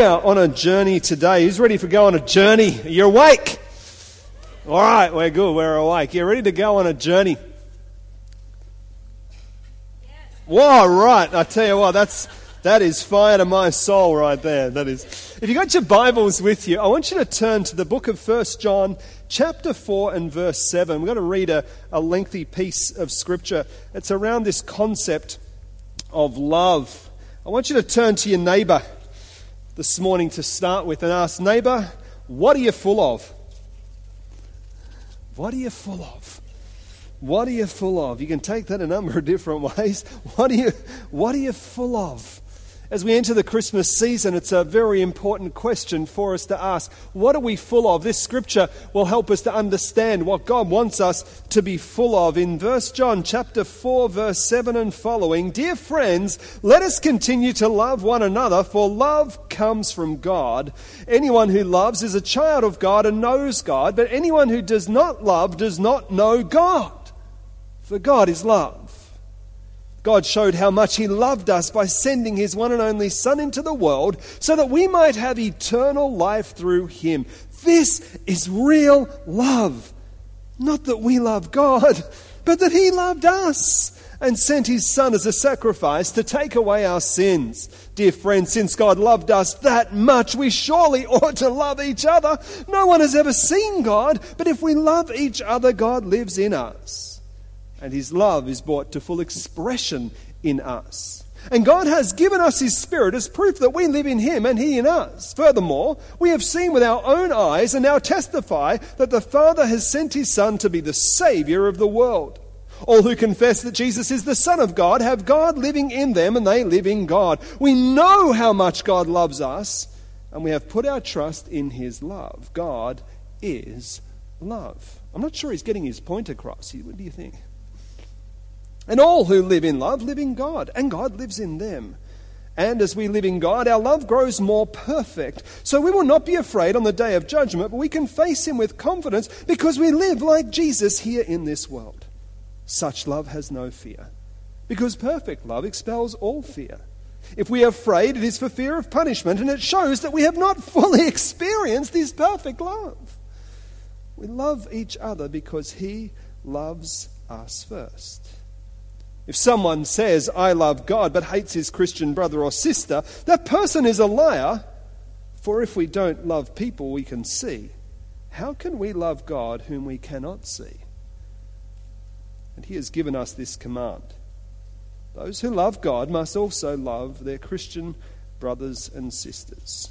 We are on a journey today. Who's ready for go on a journey? You're awake? All right, we're good. We're awake. You're ready to go on a journey. Whoa, right. I tell you what, that's that is fire to my soul right there. That is. If you got your Bibles with you, I want you to turn to the book of First John, chapter 4 and verse 7. We're going to read a, a lengthy piece of scripture. It's around this concept of love. I want you to turn to your neighbor this morning to start with and ask, neighbor, what are you full of? What are you full of? What are you full of? You can take that a number of different ways. What are you, what are you full of? As we enter the Christmas season, it's a very important question for us to ask. What are we full of? This scripture will help us to understand what God wants us to be full of. In verse John chapter 4 verse 7 and following, Dear friends, let us continue to love one another, for love comes from God. Anyone who loves is a child of God and knows God, but anyone who does not love does not know God. For God is love. God showed how much He loved us by sending His one and only Son into the world so that we might have eternal life through Him. This is real love. Not that we love God, but that He loved us and sent His Son as a sacrifice to take away our sins. Dear friends, since God loved us that much, we surely ought to love each other. No one has ever seen God, but if we love each other, God lives in us and his love is brought to full expression in us. And God has given us his Spirit as proof that we live in him and he in us. Furthermore, we have seen with our own eyes and now testify that the Father has sent his Son to be the Savior of the world. All who confess that Jesus is the Son of God have God living in them and they live in God. We know how much God loves us and we have put our trust in his love. God is love. I'm not sure he's getting his point across. What do you think? And all who live in love live in God, and God lives in them. And as we live in God, our love grows more perfect. So we will not be afraid on the day of judgment, but we can face Him with confidence because we live like Jesus here in this world. Such love has no fear, because perfect love expels all fear. If we are afraid, it is for fear of punishment, and it shows that we have not fully experienced this perfect love. We love each other because He loves us first. If someone says, I love God, but hates his Christian brother or sister, that person is a liar. For if we don't love people we can see, how can we love God whom we cannot see? And he has given us this command those who love God must also love their Christian brothers and sisters.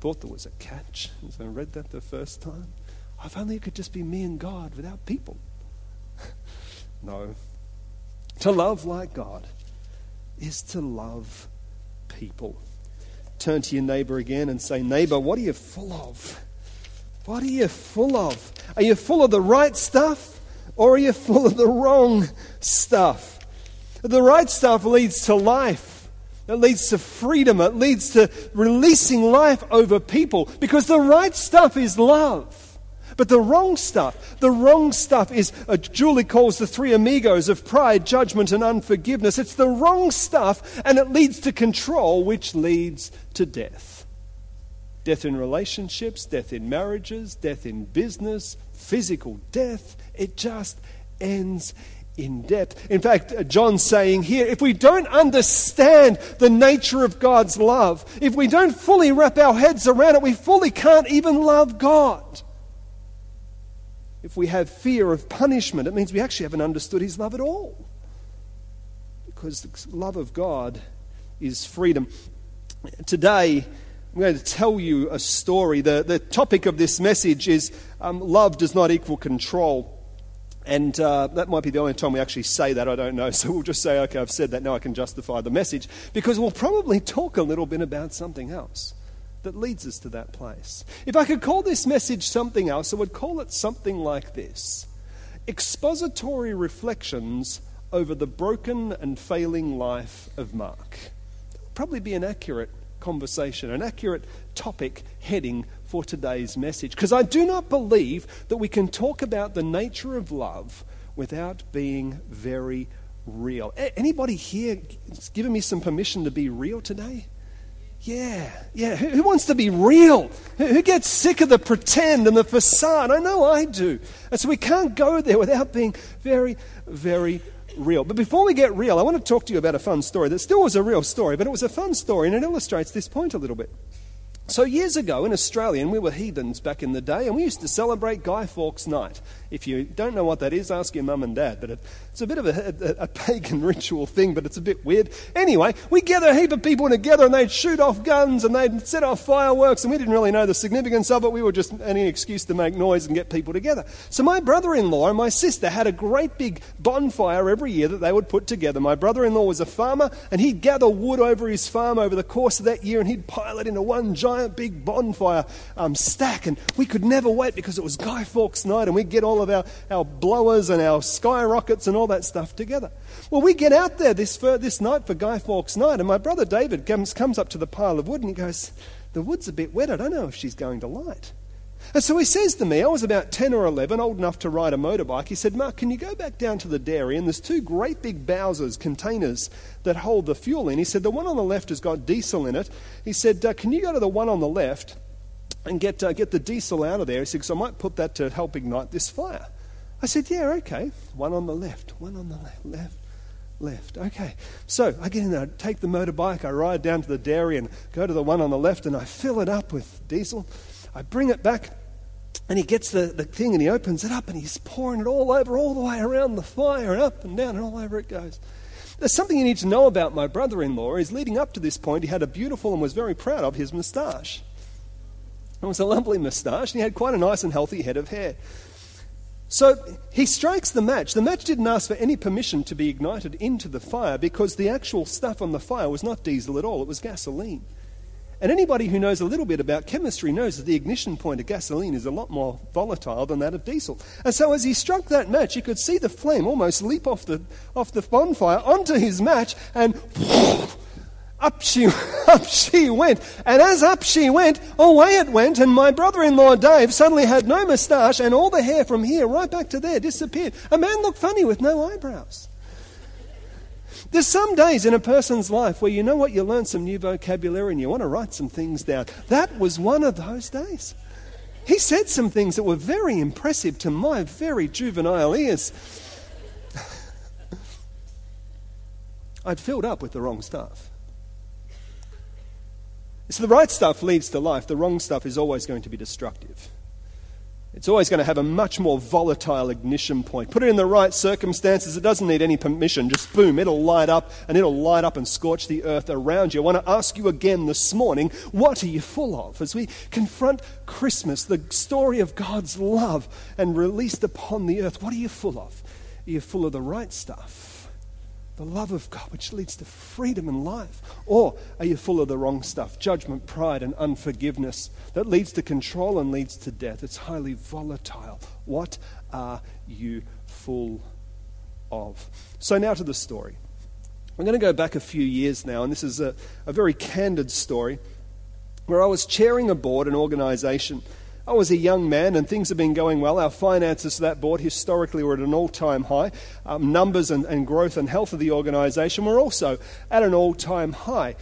Thought there was a catch as I read that the first time. If only it could just be me and God without people. no, to love like God is to love people. Turn to your neighbor again and say, Neighbor, what are you full of? What are you full of? Are you full of the right stuff or are you full of the wrong stuff? The right stuff leads to life. It leads to freedom. It leads to releasing life over people because the right stuff is love. But the wrong stuff, the wrong stuff is, uh, Julie calls the three amigos of pride, judgment, and unforgiveness. It's the wrong stuff, and it leads to control, which leads to death. Death in relationships, death in marriages, death in business, physical death. It just ends in depth. In fact, uh, John's saying here if we don't understand the nature of God's love, if we don't fully wrap our heads around it, we fully can't even love God. If we have fear of punishment, it means we actually haven't understood His love at all. Because the love of God is freedom. Today, I'm going to tell you a story. The, the topic of this message is um, love does not equal control. And uh, that might be the only time we actually say that, I don't know. So we'll just say, okay, I've said that, now I can justify the message. Because we'll probably talk a little bit about something else that leads us to that place. If I could call this message something else, I would call it something like this Expository Reflections over the Broken and Failing Life of Mark. Probably be an accurate conversation, an accurate topic heading for today's message. Because I do not believe that we can talk about the nature of love without being very real. Anybody here giving me some permission to be real today? Yeah, yeah. Who, who wants to be real? Who, who gets sick of the pretend and the facade? I know I do. And so we can't go there without being very, very real. But before we get real, I want to talk to you about a fun story that still was a real story, but it was a fun story and it illustrates this point a little bit. So, years ago in Australia, and we were heathens back in the day, and we used to celebrate Guy Fawkes Night. If you don't know what that is, ask your mum and dad. But it, it's a bit of a, a, a, pagan ritual thing, but it's a bit weird. Anyway, we gather a heap of people together, and they'd shoot off guns, and they'd set off fireworks, and we didn't really know the significance of it. We were just any excuse to make noise and get people together. So, my brother in law and my sister had a great big bonfire every year that they would put together. My brother in law was a farmer, and he'd gather wood over his farm over the course of that year, and he'd pile it into one giant giant big bonfire um, stack, and we could never wait because it was Guy Fawkes night, and we'd get all of our, our blowers and our skyrockets and all that stuff together. Well, we get out there this, this night for Guy Fawkes night, and my brother David comes, comes up to the pile of wood and he goes, The wood's a bit wet. I don't know if she's going to light. And so he says to me, I was about 10 or 11, old enough to ride a motorbike. He said, Mark, can you go back down to the dairy? And there's two great big Bowsers containers that hold the fuel in. He said, the one on the left has got diesel in it. He said, uh, can you go to the one on the left and get, uh, get the diesel out of there? He said, because I might put that to help ignite this fire. I said, yeah, okay. One on the left, one on the left, left left. Okay. So I get in there, I take the motorbike, I ride down to the dairy and go to the one on the left and I fill it up with diesel. I bring it back, and he gets the, the thing and he opens it up and he's pouring it all over, all the way around the fire, and up and down, and all over it goes. There's something you need to know about my brother in law is leading up to this point, he had a beautiful and was very proud of his moustache. It was a lovely moustache, and he had quite a nice and healthy head of hair. So he strikes the match. The match didn't ask for any permission to be ignited into the fire because the actual stuff on the fire was not diesel at all, it was gasoline. And anybody who knows a little bit about chemistry knows that the ignition point of gasoline is a lot more volatile than that of diesel. And so as he struck that match, he could see the flame almost leap off the, off the bonfire onto his match, and up she, up she went. And as up she went, away it went, and my brother in law Dave suddenly had no moustache, and all the hair from here right back to there disappeared. A man looked funny with no eyebrows. There's some days in a person's life where you know what, you learn some new vocabulary and you want to write some things down. That was one of those days. He said some things that were very impressive to my very juvenile ears. I'd filled up with the wrong stuff. So the right stuff leads to life, the wrong stuff is always going to be destructive. It's always going to have a much more volatile ignition point. Put it in the right circumstances, it doesn't need any permission. Just boom, it'll light up and it'll light up and scorch the earth around you. I want to ask you again this morning what are you full of? As we confront Christmas, the story of God's love and released upon the earth, what are you full of? Are you full of the right stuff? The love of God, which leads to freedom and life? Or are you full of the wrong stuff, judgment, pride, and unforgiveness that leads to control and leads to death? It's highly volatile. What are you full of? So, now to the story. I'm going to go back a few years now, and this is a, a very candid story where I was chairing a board, an organization I was a young man and things have been going well. Our finances to that board historically were at an all time high. Um, numbers and, and growth and health of the organisation were also at an all time high.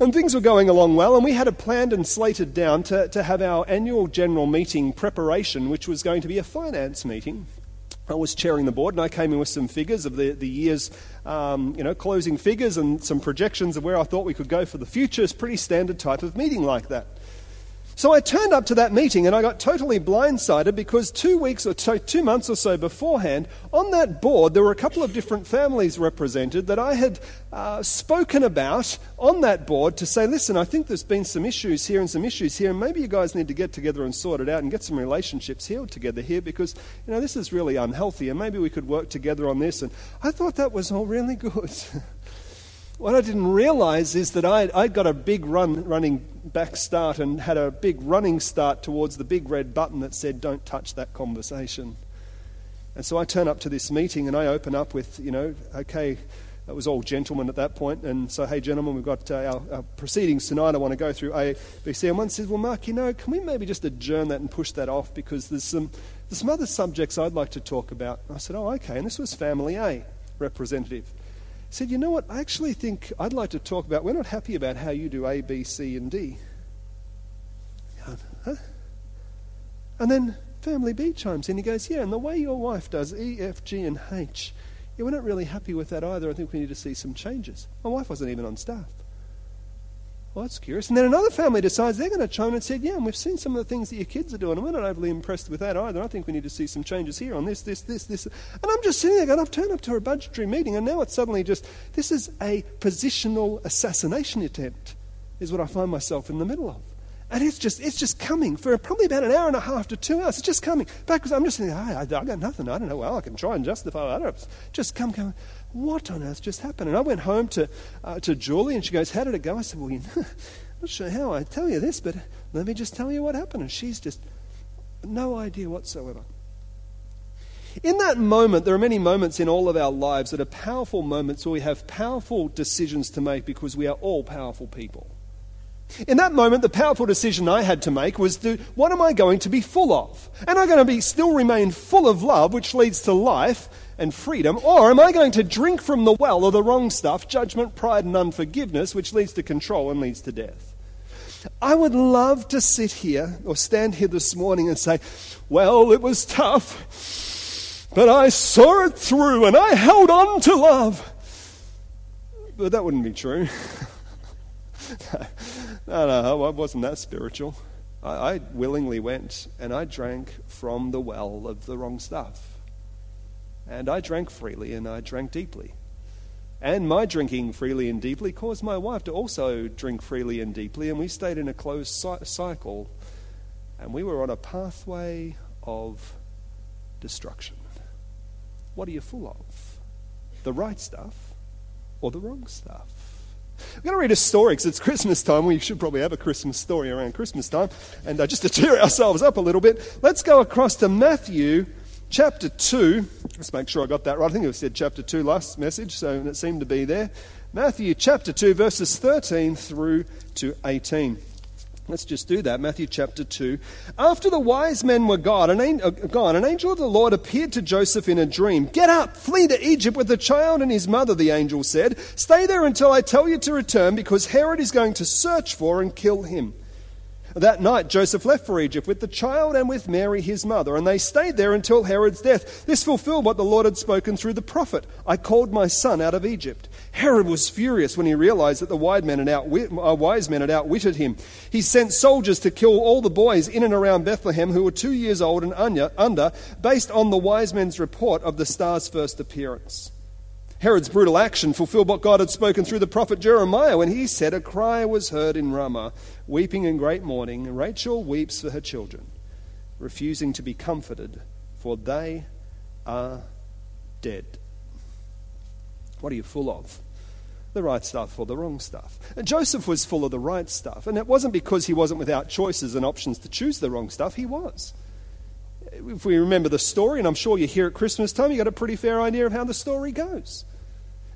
And things were going along well, and we had a planned and slated down to, to have our annual general meeting preparation, which was going to be a finance meeting. I was chairing the board, and I came in with some figures of the, the year's, um, you know, closing figures and some projections of where I thought we could go for the future. It's pretty standard type of meeting like that. So I turned up to that meeting and I got totally blindsided because two weeks or two months or so beforehand, on that board, there were a couple of different families represented that I had uh, spoken about on that board to say, listen, I think there's been some issues here and some issues here, and maybe you guys need to get together and sort it out and get some relationships healed together here because, you know, this is really unhealthy and maybe we could work together on this. And I thought that was all really good. what I didn't realize is that I'd, I'd, got a big run, running back start and had a big running start towards the big red button that said, Don't touch that conversation. And so I turn up to this meeting and I open up with, you know, okay, it was all gentlemen at that point. And so, hey, gentlemen, we've got uh, our, our, proceedings tonight. I want to go through A, B, C. And one says, well, Mark, you know, can we maybe just adjourn that and push that off because there's some, there's some other subjects I'd like to talk about. And I said, oh, okay. And this was Family A representative. Said, You know what? I actually think I'd like to talk about, we're not happy about how you do A, B, C, and D. Huh? And then family B chimes in. He goes, Yeah, and the way your wife does E, F, G, and H, yeah, we're not really happy with that either. I think we need to see some changes. My wife wasn't even on staff. Well, that's curious. And then another family decides they're going to chime and say, Yeah, and we've seen some of the things that your kids are doing, and we're not overly impressed with that either. I think we need to see some changes here on this, this, this, this. And I'm just sitting there going, I've turned up to a budgetary meeting, and now it's suddenly just, this is a positional assassination attempt, is what I find myself in the middle of. And it's just, it's just coming for probably about an hour and a half to two hours. It's just coming. Backwards, I'm just thinking, hey, I, I got nothing. I don't know. Well, I can try and justify. I don't. Just come, come. What on earth just happened? And I went home to, uh, to Julie, and she goes, How did it go? I said, Well, you know, I'm not sure how I tell you this, but let me just tell you what happened. And she's just no idea whatsoever. In that moment, there are many moments in all of our lives that are powerful moments where we have powerful decisions to make because we are all powerful people. In that moment, the powerful decision I had to make was what am I going to be full of? Am I going to be still remain full of love, which leads to life and freedom, or am I going to drink from the well of the wrong stuff, judgment, pride, and unforgiveness, which leads to control and leads to death? I would love to sit here or stand here this morning and say, well, it was tough, but I saw it through and I held on to love. But that wouldn't be true. no, no, I wasn't that spiritual. I, I willingly went and I drank from the well of the wrong stuff. And I drank freely and I drank deeply. And my drinking freely and deeply caused my wife to also drink freely and deeply, and we stayed in a closed cycle. And we were on a pathway of destruction. What are you full of? The right stuff or the wrong stuff? I'm going to read a story because it's Christmas time. We should probably have a Christmas story around Christmas time. And uh, just to cheer ourselves up a little bit, let's go across to Matthew chapter 2. Let's make sure I got that right. I think it said chapter 2 last message, so it seemed to be there. Matthew chapter 2, verses 13 through to 18. Let's just do that. Matthew chapter 2. After the wise men were uh, gone, an angel of the Lord appeared to Joseph in a dream. Get up, flee to Egypt with the child and his mother, the angel said. Stay there until I tell you to return, because Herod is going to search for and kill him. That night, Joseph left for Egypt with the child and with Mary, his mother, and they stayed there until Herod's death. This fulfilled what the Lord had spoken through the prophet I called my son out of Egypt. Herod was furious when he realized that the wise men had, outwit- uh, wise men had outwitted him. He sent soldiers to kill all the boys in and around Bethlehem who were two years old and under, based on the wise men's report of the star's first appearance. Herod's brutal action fulfilled what God had spoken through the prophet Jeremiah when he said, A cry was heard in Ramah, weeping in great mourning, Rachel weeps for her children, refusing to be comforted, for they are dead. What are you full of? The right stuff or the wrong stuff? And Joseph was full of the right stuff, and it wasn't because he wasn't without choices and options to choose the wrong stuff, he was if we remember the story, and I'm sure you hear at Christmas time, you got a pretty fair idea of how the story goes.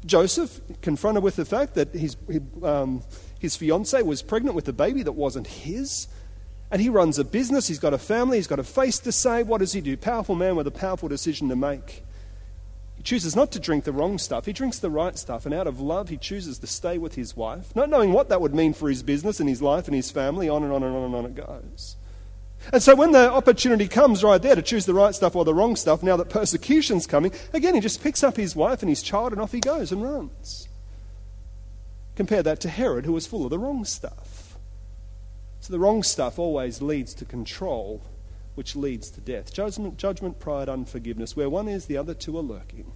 Joseph, confronted with the fact that his, um, his fiancee was pregnant with a baby that wasn't his, and he runs a business, he's got a family, he's got a face to say. What does he do? Powerful man with a powerful decision to make. He chooses not to drink the wrong stuff, he drinks the right stuff, and out of love, he chooses to stay with his wife, not knowing what that would mean for his business and his life and his family, on and on and on and on it goes. And so when the opportunity comes right there to choose the right stuff or the wrong stuff, now that persecution's coming, again, he just picks up his wife and his child and off he goes and runs. Compare that to Herod, who was full of the wrong stuff. So the wrong stuff always leads to control, which leads to death. Judgment, judgment pride, unforgiveness. Where one is, the other two are lurking.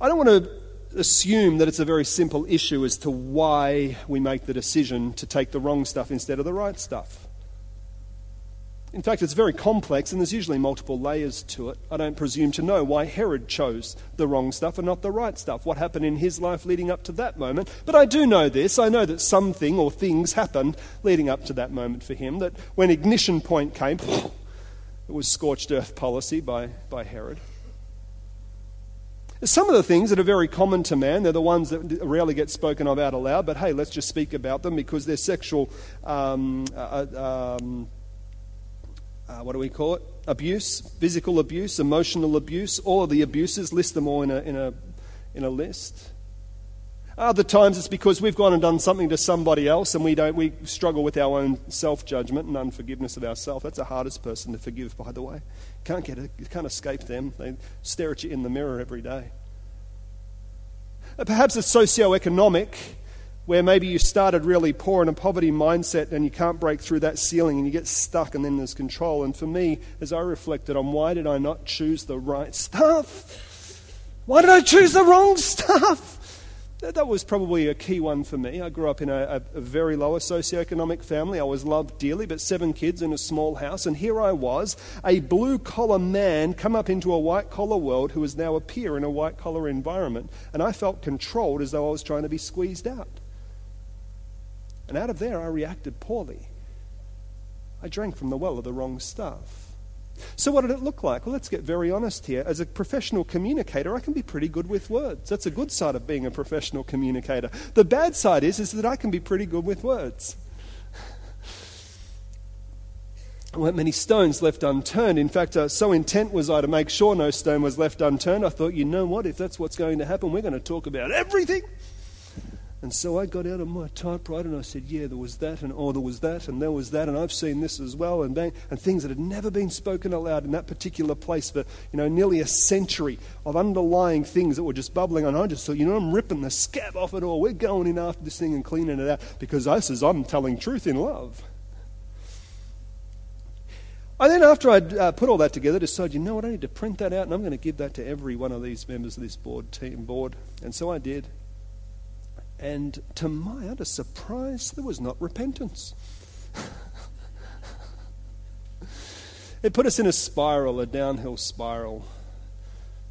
I don't want to assume that it's a very simple issue as to why we make the decision to take the wrong stuff instead of the right stuff. In fact, it's very complex and there's usually multiple layers to it. I don't presume to know why Herod chose the wrong stuff and not the right stuff, what happened in his life leading up to that moment. But I do know this. I know that something or things happened leading up to that moment for him, that when ignition point came, it was scorched earth policy by, by Herod. Some of the things that are very common to man, they're the ones that rarely get spoken of out aloud, but hey, let's just speak about them because they're sexual, um, uh, um, uh, what do we call it? abuse, physical abuse, emotional abuse, all of the abuses, list them all in a, in a, in a list. Other times it's because we've gone and done something to somebody else and we, don't, we struggle with our own self judgment and unforgiveness of ourselves. That's the hardest person to forgive, by the way. Can't get you can't escape them. They stare at you in the mirror every day. Perhaps it's socio-economic, where maybe you started really poor in a poverty mindset and you can't break through that ceiling and you get stuck and then there's control. And for me, as I reflected on why did I not choose the right stuff? Why did I choose the wrong stuff? That was probably a key one for me. I grew up in a, a, very lower socioeconomic family. I was loved dearly, but seven kids in a small house. And here I was, a blue collar man, come up into a white collar world who is now a peer in a white collar environment. And I felt controlled as though I was trying to be squeezed out. And out of there, I reacted poorly. I drank from the well of the wrong stuff. So, what did it look like? Well, let's get very honest here. As a professional communicator, I can be pretty good with words. That's a good side of being a professional communicator. The bad side is, is that I can be pretty good with words. I weren't many stones left unturned. In fact, uh, so intent was I to make sure no stone was left unturned, I thought, you know what? If that's what's going to happen, we're going to talk about everything. And so I got out of my typewriter and I said, Yeah, there was that, and oh, there was that, and there was that, and I've seen this as well, and bang, and things that had never been spoken aloud in that particular place for, you know, nearly a century of underlying things that were just bubbling. And I just thought, you know, I'm ripping the scab off it all. We're going in after this thing and cleaning it out because I says I'm telling truth in love. I then, after I'd uh, put all that together, decided, you know what, I need to print that out and I'm going to give that to every one of these members of this board team board. And so I did. And to my utter surprise, there was not repentance. it put us in a spiral, a downhill spiral,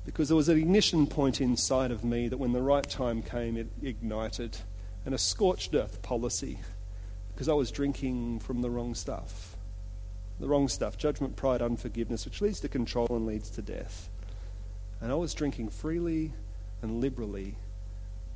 because there was an ignition point inside of me that when the right time came, it ignited, and a scorched earth policy, because I was drinking from the wrong stuff. The wrong stuff judgment, pride, unforgiveness, which leads to control and leads to death. And I was drinking freely and liberally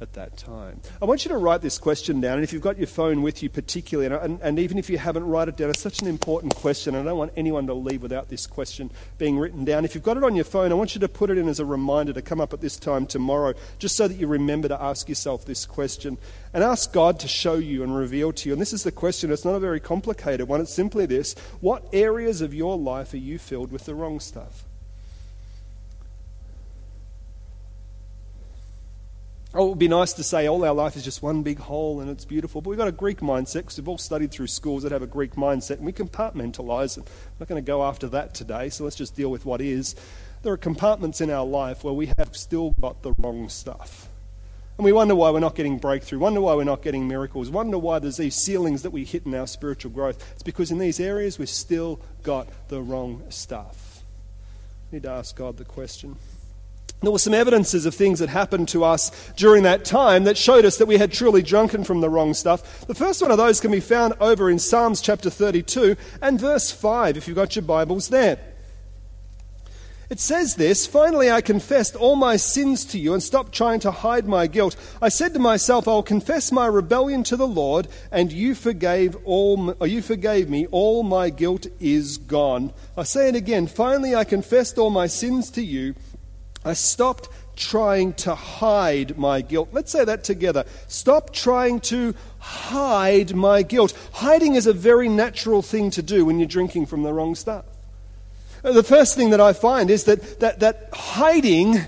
at that time. I want you to write this question down, and if you've got your phone with you, particularly, and, and, even if you haven't, write it down. It's such an important question, and I don't want anyone to leave without this question being written down. If you've got it on your phone, I want you to put it in as a reminder to come up at this time tomorrow, just so that you remember to ask yourself this question and ask God to show you and reveal to you. And this is the question, it's not a very complicated one, it's simply this What areas of your life are you filled with the wrong stuff? Oh, it would be nice to say all our life is just one big whole and it's beautiful, but we've got a Greek mindset because we've all studied through schools that have a Greek mindset and we compartmentalize it. I'm not going to go after that today, so let's just deal with what is. There are compartments in our life where we have still got the wrong stuff. And we wonder why we're not getting breakthrough, wonder why we're not getting miracles, wonder why there's these ceilings that we hit in our spiritual growth. It's because in these areas we've still got the wrong stuff. We need to ask God the question. There were some evidences of things that happened to us during that time that showed us that we had truly drunken from the wrong stuff. The first one of those can be found over in Psalms chapter 32 and verse 5, if you've got your Bibles there. It says this Finally, I confessed all my sins to you and stopped trying to hide my guilt. I said to myself, I'll confess my rebellion to the Lord, and you forgave, all, you forgave me. All my guilt is gone. I say it again. Finally, I confessed all my sins to you I stopped trying to hide my guilt. Let's say that together. Stop trying to hide my guilt. Hiding is a very natural thing to do when you're drinking from the wrong stuff. Uh, the first thing that I find is that, that, that hiding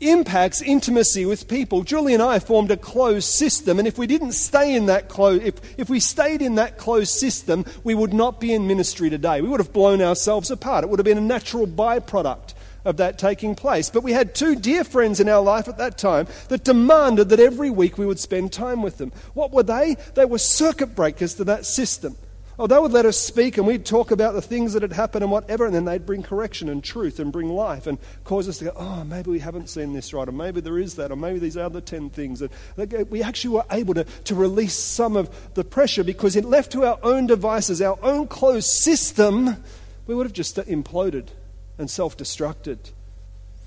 impacts intimacy with people. Julie and I formed a closed system, and if we didn't stay in that closed, if, if we stayed in that closed system, we would not be in ministry today. We would have blown ourselves apart. It would have been a natural byproduct of that taking place. But we had two dear friends in our life at that time that demanded that every week we would spend time with them. What were they? They were circuit breakers to that system. Oh, they would let us speak and we'd talk about the things that had happened and whatever, and then they'd bring correction and truth and bring life and cause us to go, oh, maybe we haven't seen this right, or maybe there is that, or maybe these other 10 things. And we actually were able to, to release some of the pressure because it left to our own devices, our own closed system, we would have just imploded and self destructed.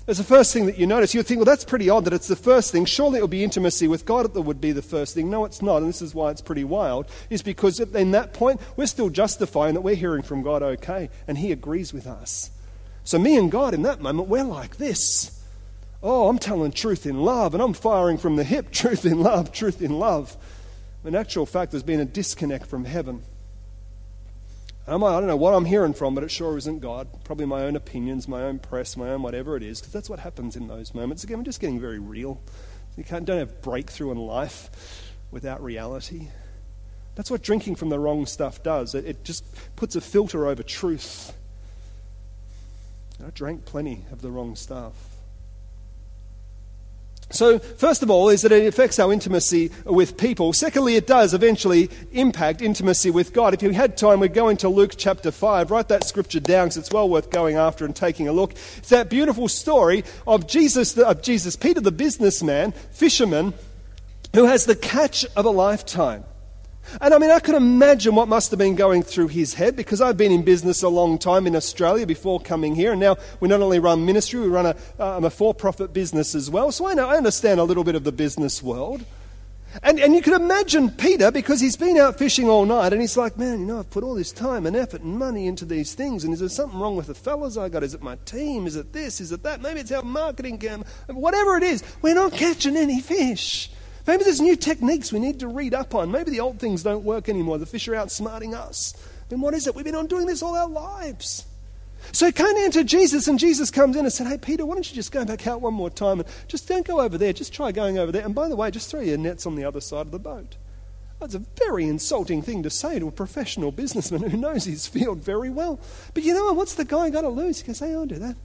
It's the first thing that you notice, you think, well, that's pretty odd that it's the first thing. Surely it would be intimacy with God that would be the first thing. No, it's not, and this is why it's pretty wild, is because in that point, we're still justifying that we're hearing from God okay, and He agrees with us. So, me and God in that moment, we're like this. Oh, I'm telling truth in love, and I'm firing from the hip truth in love, truth in love. In actual fact, there's been a disconnect from heaven. I don't know what I'm hearing from, but it sure isn't God. Probably my own opinions, my own press, my own whatever it is, because that's what happens in those moments. Again, we're just getting very real. You can't, don't have breakthrough in life without reality. That's what drinking from the wrong stuff does. It, it just puts a filter over truth. I drank plenty of the wrong stuff. So, first of all, is that it affects our intimacy with people. Secondly, it does eventually impact intimacy with God. If you had time, we'd go into Luke chapter 5. Write that scripture down because it's well worth going after and taking a look. It's that beautiful story of Jesus, of Jesus, Peter the businessman, fisherman, who has the catch of a lifetime. And I mean, I can imagine what must have been going through his head because I've been in business a long time in Australia before coming here. And now we not only run ministry, we run a, um, a for profit business as well. So I, know, I understand a little bit of the business world. And, and you can imagine Peter because he's been out fishing all night and he's like, man, you know, I've put all this time and effort and money into these things. And is there something wrong with the fellas I got? Is it my team? Is it this? Is it that? Maybe it's our marketing cam. Whatever it is, we're not catching any fish. Maybe there's new techniques we need to read up on. Maybe the old things don't work anymore. The fish are outsmarting us. Then what is it? We've been on doing this all our lives. So he came into Jesus, and Jesus comes in and said, Hey, Peter, why don't you just go back out one more time and just don't go over there. Just try going over there. And by the way, just throw your nets on the other side of the boat. That's a very insulting thing to say to a professional businessman who knows his field very well. But you know what? What's the guy got to lose? He goes, Hey, I'll do that.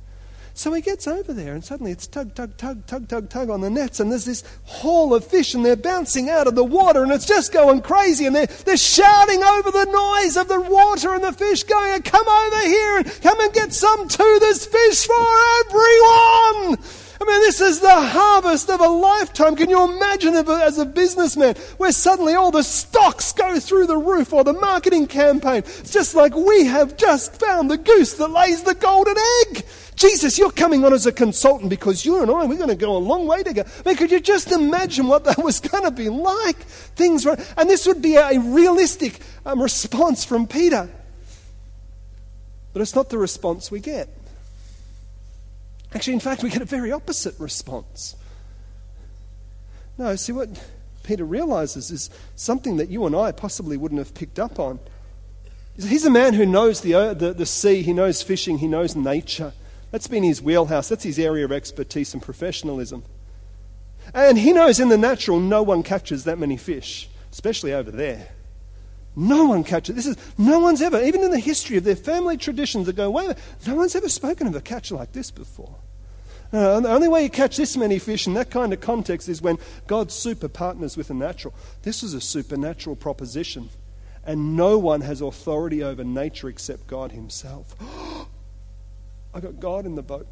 So he gets over there, and suddenly it's tug, tug, tug, tug, tug, tug on the nets, and there's this haul of fish, and they're bouncing out of the water, and it's just going crazy, and they're, they're shouting over the noise of the water and the fish going, Come over here and come and get some too. There's fish for everyone. I mean, this is the harvest of a lifetime. Can you imagine it as a businessman where suddenly all the stocks go through the roof or the marketing campaign? It's just like we have just found the goose that lays the golden egg. Jesus, you're coming on as a consultant because you and I, we're going to go a long way together. I mean, could you just imagine what that was going to be like? Things were, and this would be a realistic um, response from Peter. But it's not the response we get. Actually, in fact, we get a very opposite response. No, see what Peter realizes is something that you and I possibly wouldn't have picked up on. He's a man who knows the, uh, the, the sea, he knows fishing, he knows nature. That's been his wheelhouse. That's his area of expertise and professionalism. And he knows in the natural no one catches that many fish, especially over there. No one catches. This is no one's ever, even in the history of their family traditions that go way, no one's ever spoken of a catch like this before. Uh, the only way you catch this many fish in that kind of context is when God super partners with the natural. This is a supernatural proposition, and no one has authority over nature except God Himself. I got God in the boat.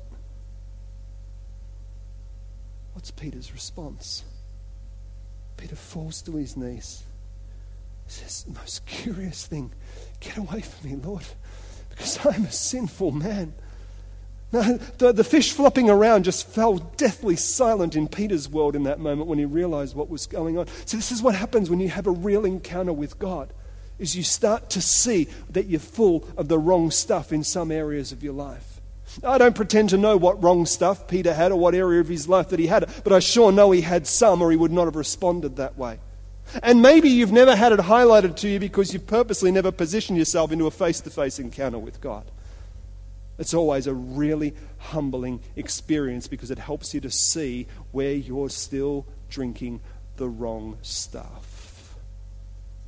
What's Peter's response? Peter falls to his knees. Says, The most curious thing get away from me, Lord, because I'm a sinful man. Now, the, the fish flopping around just fell deathly silent in Peter's world in that moment when he realized what was going on. So, this is what happens when you have a real encounter with God is you start to see that you're full of the wrong stuff in some areas of your life. I don't pretend to know what wrong stuff Peter had or what area of his life that he had, but I sure know he had some or he would not have responded that way. And maybe you've never had it highlighted to you because you've purposely never positioned yourself into a face to face encounter with God. It's always a really humbling experience because it helps you to see where you're still drinking the wrong stuff.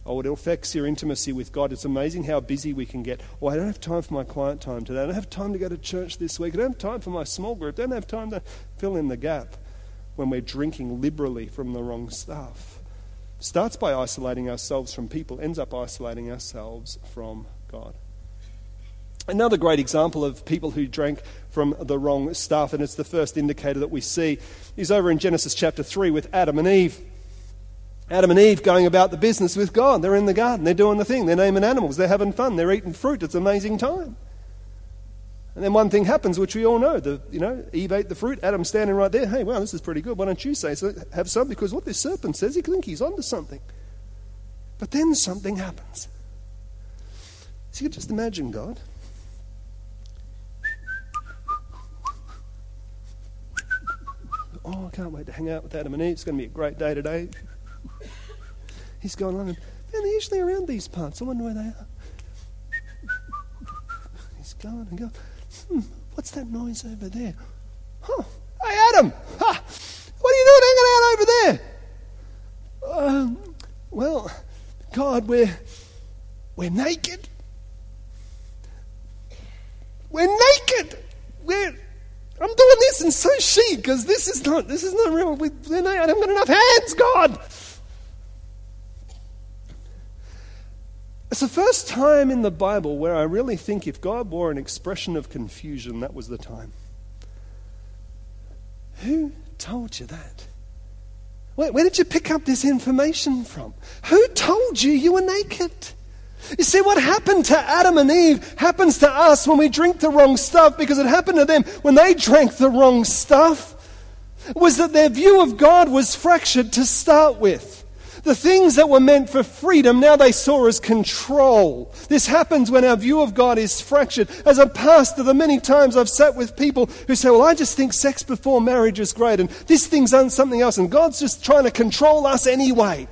Oh, it affects your intimacy with God. It's amazing how busy we can get. Oh, I don't have time for my client time today. I don't have time to go to church this week. I don't have time for my small group. I don't have time to fill in the gap when we're drinking liberally from the wrong stuff. Starts by isolating ourselves from people, ends up isolating ourselves from God. Another great example of people who drank from the wrong stuff, and it's the first indicator that we see, is over in Genesis chapter 3 with Adam and Eve. Adam and Eve going about the business with God. They're in the garden, they're doing the thing, they're naming animals, they're having fun, they're eating fruit. It's an amazing time. And then one thing happens, which we all know. The, you know, Eve ate the fruit. Adam's standing right there. Hey, wow, this is pretty good. Why don't you say so? Have some, because what this serpent says, he thinks he's onto something. But then something happens. So you can just imagine God. Oh, I can't wait to hang out with Adam and Eve. It's going to be a great day today. He's going along and, man, they're usually around these parts. I wonder where they are. He's going and going hmm, what's that noise over there? Huh, hey, Adam, ha, what are you doing hanging out over there? Um, well, God, we're, we're naked. We're naked. We're, I'm doing this, and so she, because this is not, this is not real. We, I haven't got enough hands, God. It's the first time in the Bible where I really think if God wore an expression of confusion, that was the time. Who told you that? Where, where did you pick up this information from? Who told you you were naked? You see, what happened to Adam and Eve happens to us when we drink the wrong stuff because it happened to them when they drank the wrong stuff. Was that their view of God was fractured to start with. The things that were meant for freedom, now they saw as control. This happens when our view of God is fractured. As a pastor, the many times I've sat with people who say, Well, I just think sex before marriage is great, and this thing's something else, and God's just trying to control us anyway.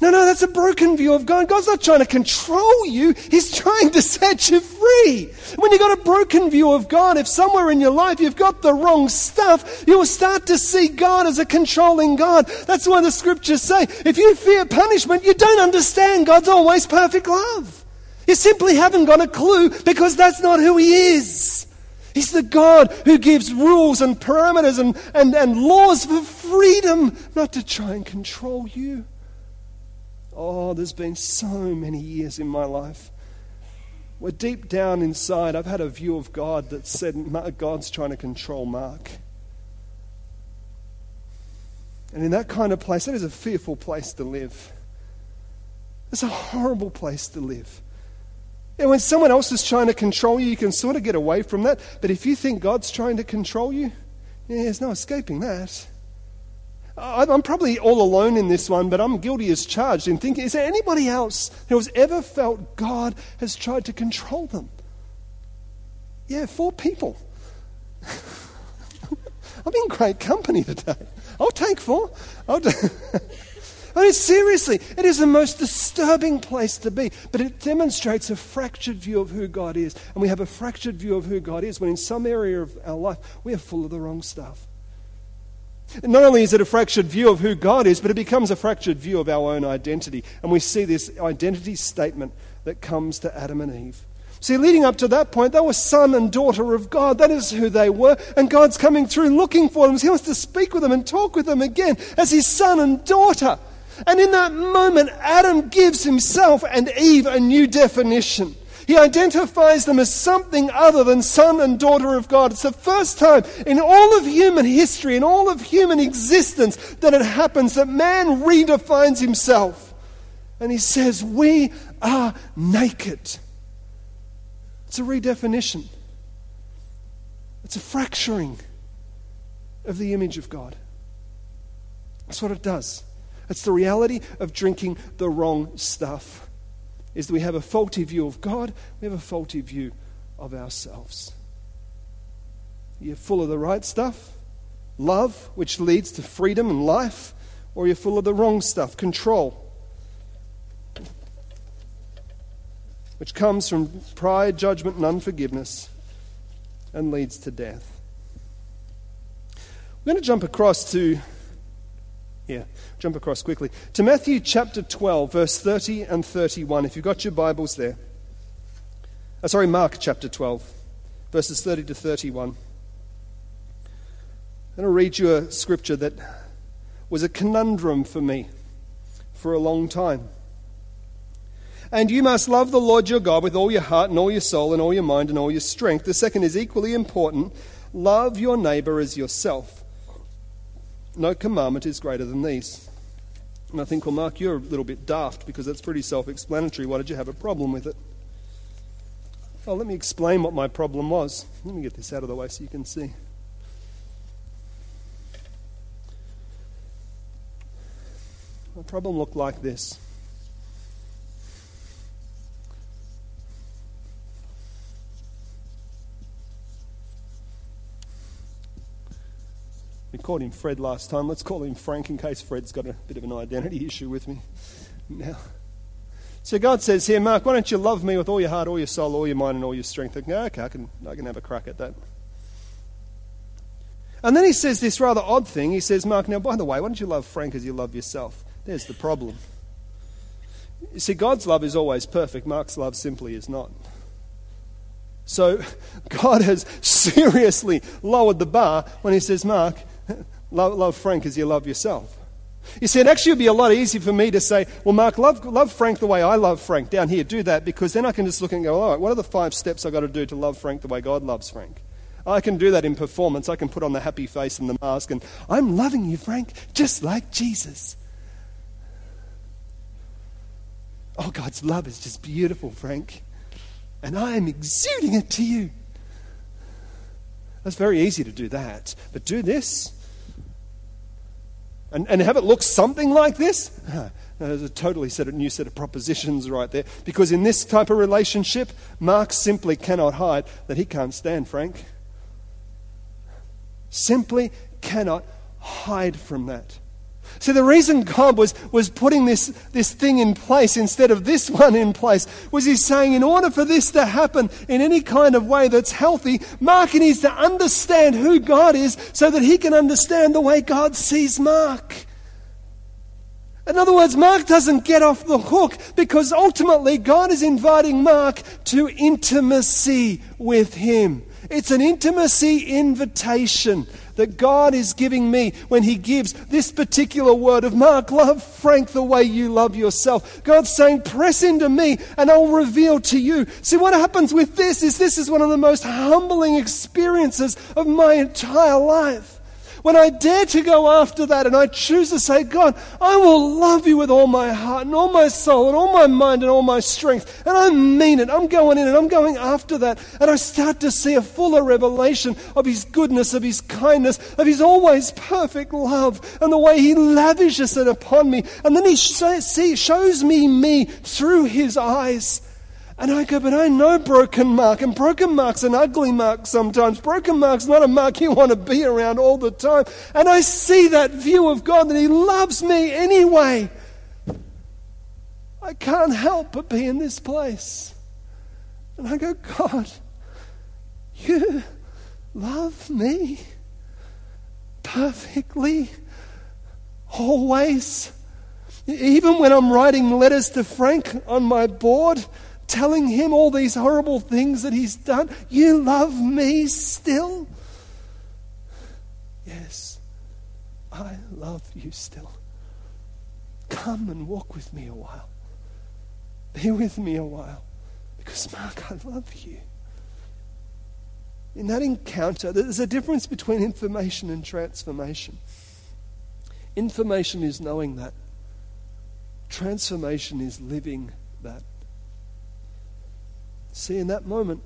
No, no, that's a broken view of God. God's not trying to control you, He's trying to set you free. When you've got a broken view of God, if somewhere in your life you've got the wrong stuff, you will start to see God as a controlling God. That's why the scriptures say if you fear punishment, you don't understand God's always perfect love. You simply haven't got a clue because that's not who He is. He's the God who gives rules and parameters and, and, and laws for freedom, not to try and control you. Oh, there's been so many years in my life where deep down inside I've had a view of God that said God's trying to control Mark. And in that kind of place, that is a fearful place to live. It's a horrible place to live. And when someone else is trying to control you, you can sort of get away from that. But if you think God's trying to control you, yeah, there's no escaping that. I'm probably all alone in this one, but I'm guilty as charged in thinking is there anybody else who has ever felt God has tried to control them? Yeah, four people. I'm in great company today. I'll take four. I'll do I mean, seriously, it is the most disturbing place to be, but it demonstrates a fractured view of who God is. And we have a fractured view of who God is when in some area of our life we are full of the wrong stuff. Not only is it a fractured view of who God is, but it becomes a fractured view of our own identity. And we see this identity statement that comes to Adam and Eve. See, leading up to that point, they were son and daughter of God. That is who they were. And God's coming through looking for them. He wants to speak with them and talk with them again as his son and daughter. And in that moment, Adam gives himself and Eve a new definition. He identifies them as something other than son and daughter of God. It's the first time in all of human history, in all of human existence, that it happens that man redefines himself. And he says, We are naked. It's a redefinition, it's a fracturing of the image of God. That's what it does. It's the reality of drinking the wrong stuff is that we have a faulty view of God, we have a faulty view of ourselves. You're full of the right stuff, love, which leads to freedom and life, or you're full of the wrong stuff, control, which comes from pride, judgment, and unforgiveness and leads to death. We're going to jump across to here. Jump across quickly to Matthew chapter 12, verse 30 and 31. If you've got your Bibles there. Oh, sorry, Mark chapter 12, verses 30 to 31. I'm going to read you a scripture that was a conundrum for me for a long time. And you must love the Lord your God with all your heart and all your soul and all your mind and all your strength. The second is equally important love your neighbor as yourself. No commandment is greater than these. And I think, well, Mark, you're a little bit daft because that's pretty self explanatory. Why did you have a problem with it? Well, let me explain what my problem was. Let me get this out of the way so you can see. My problem looked like this. We called him Fred last time. Let's call him Frank in case Fred's got a bit of an identity issue with me now. So God says here, Mark, why don't you love me with all your heart, all your soul, all your mind, and all your strength? Go, okay, I can, I can have a crack at that. And then he says this rather odd thing. He says, Mark, now, by the way, why don't you love Frank as you love yourself? There's the problem. You see, God's love is always perfect. Mark's love simply is not. So God has seriously lowered the bar when he says, Mark, love, love Frank as you love yourself. You see, it actually would be a lot easier for me to say, well, Mark, love, love Frank the way I love Frank down here. Do that because then I can just look and go, all right, what are the five steps I've got to do to love Frank the way God loves Frank? I can do that in performance. I can put on the happy face and the mask and I'm loving you, Frank, just like Jesus. Oh, God's love is just beautiful, Frank. And I am exuding it to you. That's very easy to do that. But do this and, and have it look something like this? There's a totally set a new set of propositions right there. Because in this type of relationship, Mark simply cannot hide that he can't stand Frank. Simply cannot hide from that. See, the reason God was, was putting this, this thing in place instead of this one in place was He's saying, in order for this to happen in any kind of way that's healthy, Mark needs to understand who God is so that he can understand the way God sees Mark. In other words, Mark doesn't get off the hook because ultimately God is inviting Mark to intimacy with Him. It's an intimacy invitation that God is giving me when He gives this particular word of Mark, love Frank the way you love yourself. God's saying, press into me and I'll reveal to you. See, what happens with this is this is one of the most humbling experiences of my entire life. When I dare to go after that and I choose to say, God, I will love you with all my heart and all my soul and all my mind and all my strength. And I mean it. I'm going in and I'm going after that. And I start to see a fuller revelation of His goodness, of His kindness, of His always perfect love and the way He lavishes it upon me. And then He shows me me through His eyes. And I go, but I know broken Mark, and broken Mark's an ugly Mark sometimes. Broken Mark's not a Mark you want to be around all the time. And I see that view of God that He loves me anyway. I can't help but be in this place. And I go, God, you love me perfectly, always. Even when I'm writing letters to Frank on my board, telling him all these horrible things that he's done. You love me still? Yes, I love you still. Come and walk with me a while. Be with me a while. Because, Mark, I love you. In that encounter, there's a difference between information and transformation. Information is knowing that, transformation is living that. See, in that moment,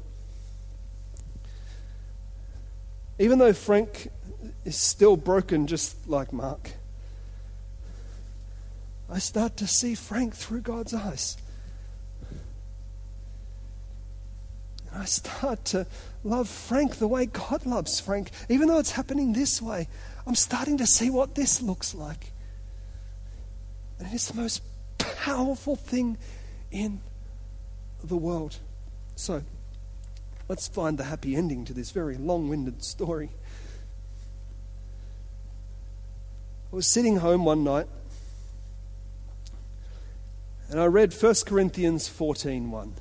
even though Frank is still broken just like Mark, I start to see Frank through God's eyes. And I start to love Frank the way God loves Frank. Even though it's happening this way, I'm starting to see what this looks like. And it's the most powerful thing in the world. So, let's find the happy ending to this very long winded story. I was sitting home one night and I read 1 Corinthians 14:1.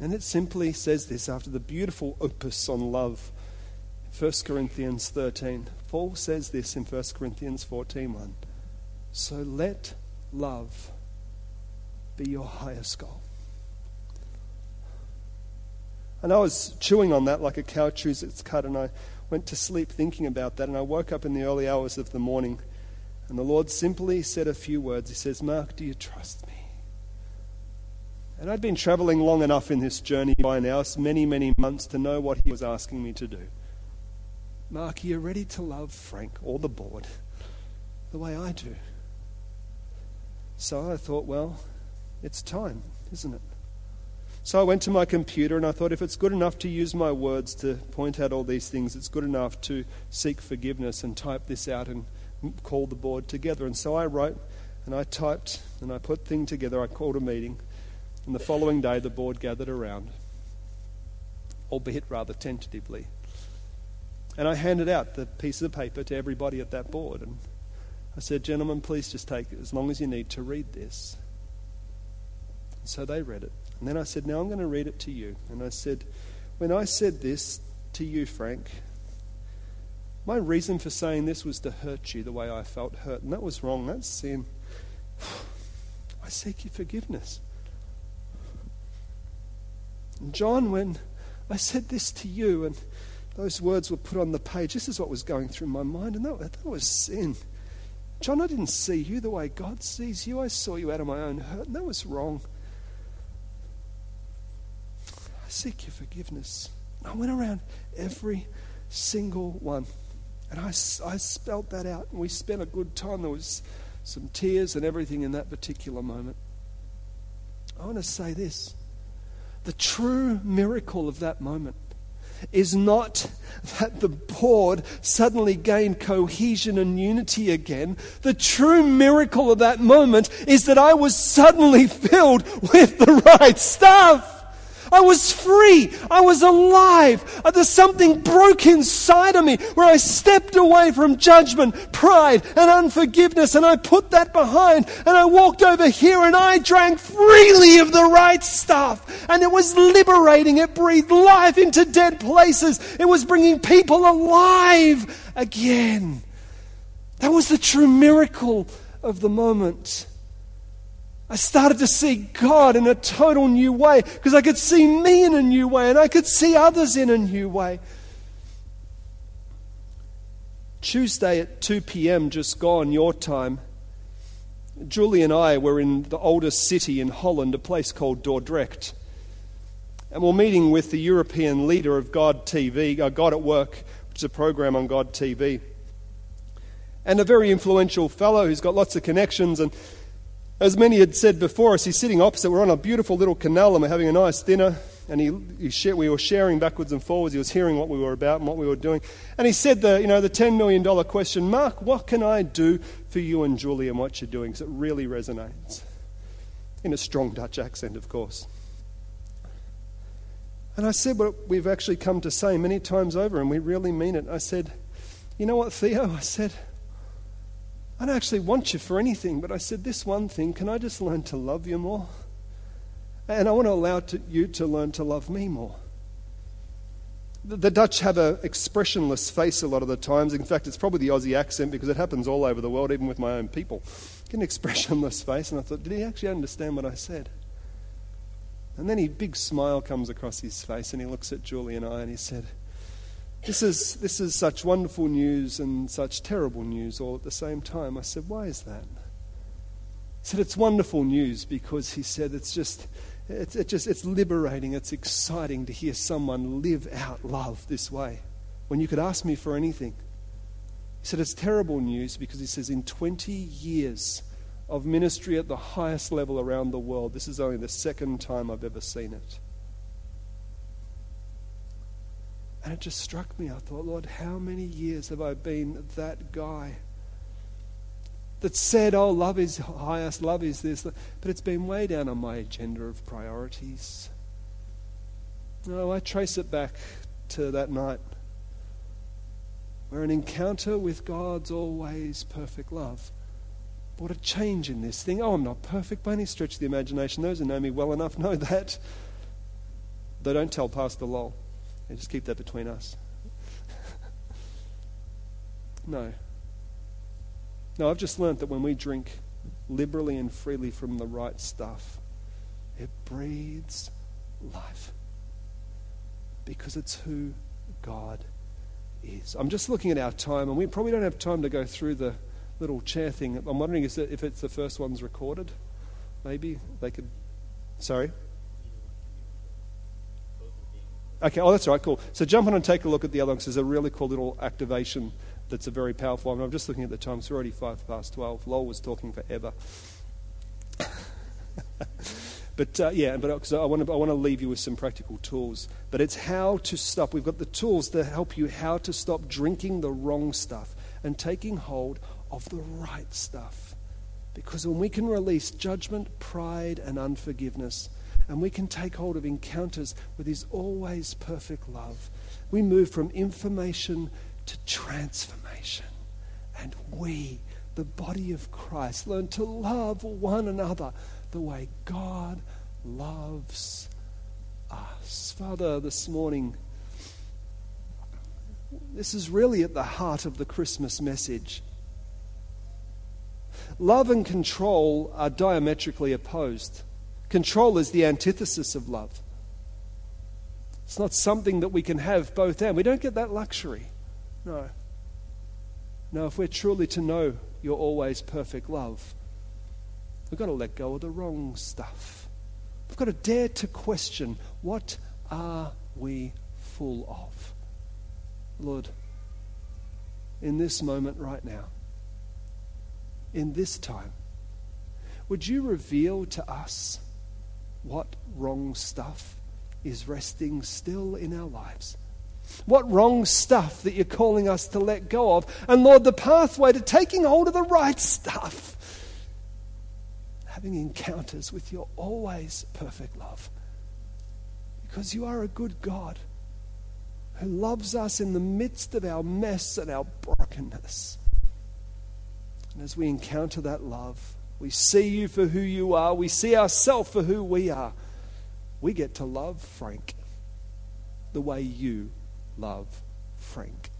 And it simply says this after the beautiful opus on love 1 Corinthians 13. Paul says this in 1 Corinthians 14:1. So let love be your highest goal. And I was chewing on that like a cow chews its cud, and I went to sleep thinking about that. And I woke up in the early hours of the morning, and the Lord simply said a few words. He says, Mark, do you trust me? And I'd been traveling long enough in this journey by now, many, many months, to know what He was asking me to do. Mark, are you ready to love Frank or the board the way I do? So I thought, well, it's time, isn't it? So I went to my computer and I thought if it's good enough to use my words to point out all these things, it's good enough to seek forgiveness and type this out and call the board together. And so I wrote and I typed and I put things together. I called a meeting. And the following day, the board gathered around, albeit rather tentatively. And I handed out the piece of paper to everybody at that board. And I said, Gentlemen, please just take as long as you need to read this. And So they read it. And then I said, Now I'm going to read it to you. And I said, When I said this to you, Frank, my reason for saying this was to hurt you the way I felt hurt. And that was wrong. That's sin. I seek your forgiveness. And John, when I said this to you and those words were put on the page, this is what was going through my mind, and that, that was sin. John, I didn't see you the way God sees you. I saw you out of my own hurt, and that was wrong. Seek your forgiveness. I went around every single one. And I, I spelt that out, and we spent a good time. There was some tears and everything in that particular moment. I want to say this the true miracle of that moment is not that the board suddenly gained cohesion and unity again. The true miracle of that moment is that I was suddenly filled with the right stuff. I was free. I was alive. Uh, there's something broke inside of me where I stepped away from judgment, pride, and unforgiveness, and I put that behind, and I walked over here and I drank freely of the right stuff. And it was liberating. It breathed life into dead places. It was bringing people alive again. That was the true miracle of the moment. I started to see God in a total new way because I could see me in a new way and I could see others in a new way. Tuesday at 2 p.m., just gone, your time, Julie and I were in the oldest city in Holland, a place called Dordrecht. And we're meeting with the European leader of God TV, uh, God at Work, which is a program on God TV. And a very influential fellow who's got lots of connections. And as many had said before us, he's sitting opposite. We're on a beautiful little canal and we're having a nice dinner. And he, he share, we were sharing backwards and forwards. He was hearing what we were about and what we were doing. And he said the, you know, the $10 million question Mark, what can I do for you and Julie and what you're doing? Because it really resonates. In a strong Dutch accent, of course. And I said what we've actually come to say many times over, and we really mean it. I said, You know what, Theo? I said, I don't actually want you for anything, but I said, This one thing, can I just learn to love you more? And I want to allow to, you to learn to love me more. The, the Dutch have an expressionless face a lot of the times. In fact, it's probably the Aussie accent because it happens all over the world, even with my own people. Get an expressionless face. And I thought, did he actually understand what I said? And then a big smile comes across his face and he looks at Julie and I and he said, this is, this is such wonderful news and such terrible news all at the same time. I said, Why is that? He said, It's wonderful news because he said it's just, it's, it just, it's liberating, it's exciting to hear someone live out love this way when you could ask me for anything. He said, It's terrible news because he says, In 20 years of ministry at the highest level around the world, this is only the second time I've ever seen it. And it just struck me. I thought, Lord, how many years have I been that guy that said, oh, love is highest, love is this, but it's been way down on my agenda of priorities. No, I trace it back to that night where an encounter with God's always perfect love brought a change in this thing. Oh, I'm not perfect by any stretch of the imagination. Those who know me well enough know that. They don't tell Pastor Lowell. And just keep that between us. no. No, I've just learned that when we drink liberally and freely from the right stuff, it breathes life. Because it's who God is. I'm just looking at our time, and we probably don't have time to go through the little chair thing. I'm wondering if it's the first one's recorded. Maybe they could. Sorry? Okay, oh, that's right, cool. So jump on and take a look at the other one there's a really cool little activation that's a very powerful one. I'm just looking at the time, it's already five past 12. Lowell was talking forever. but uh, yeah, but because I want to I want to leave you with some practical tools. But it's how to stop. We've got the tools to help you how to stop drinking the wrong stuff and taking hold of the right stuff. Because when we can release judgment, pride, and unforgiveness, and we can take hold of encounters with His always perfect love, we move from information to transformation. And we, the body of Christ, learn to love one another the way God loves us. Father, this morning, this is really at the heart of the Christmas message. Love and control are diametrically opposed. Control is the antithesis of love. It's not something that we can have both and. We don't get that luxury. No. No, if we're truly to know your always perfect love, we've got to let go of the wrong stuff. We've got to dare to question what are we full of? Lord, in this moment right now, in this time, would you reveal to us what wrong stuff is resting still in our lives? What wrong stuff that you're calling us to let go of? And Lord, the pathway to taking hold of the right stuff. Having encounters with your always perfect love. Because you are a good God who loves us in the midst of our mess and our brokenness. And as we encounter that love, we see you for who you are, we see ourselves for who we are. We get to love Frank the way you love Frank,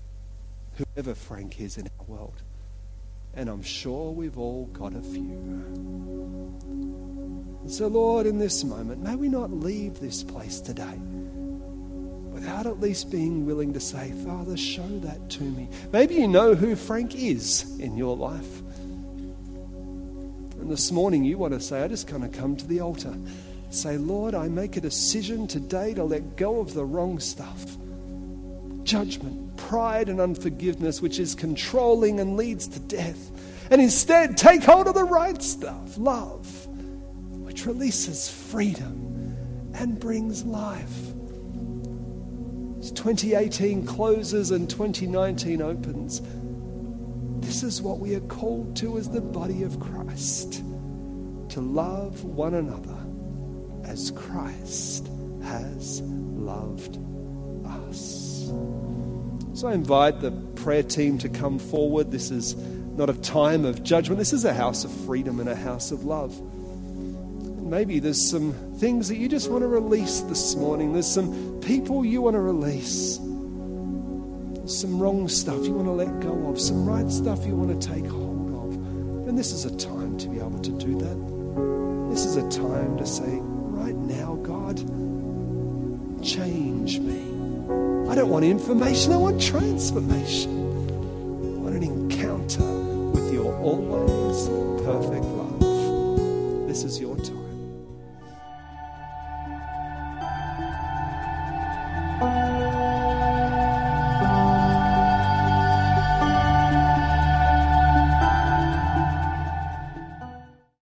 whoever Frank is in our world. And I'm sure we've all got a few. So, Lord, in this moment, may we not leave this place today without at least being willing to say, Father, show that to me. Maybe you know who Frank is in your life. And this morning you want to say, I just kind of come to the altar. Say, Lord, I make a decision today to let go of the wrong stuff judgment, pride, and unforgiveness, which is controlling and leads to death. And instead, take hold of the right stuff love, which releases freedom and brings life. As 2018 closes and 2019 opens, this is what we are called to as the body of Christ to love one another as Christ has loved us. So I invite the prayer team to come forward. This is not a time of judgment, this is a house of freedom and a house of love. maybe there's some things that you just want to release this morning. There's some people you want to release. Some wrong stuff you want to let go of, some right stuff you want to take hold of. And this is a time to be able to do that. This is a time to say, right now, God, change me. I don't want information, I want transformation. I want an encounter with your always perfect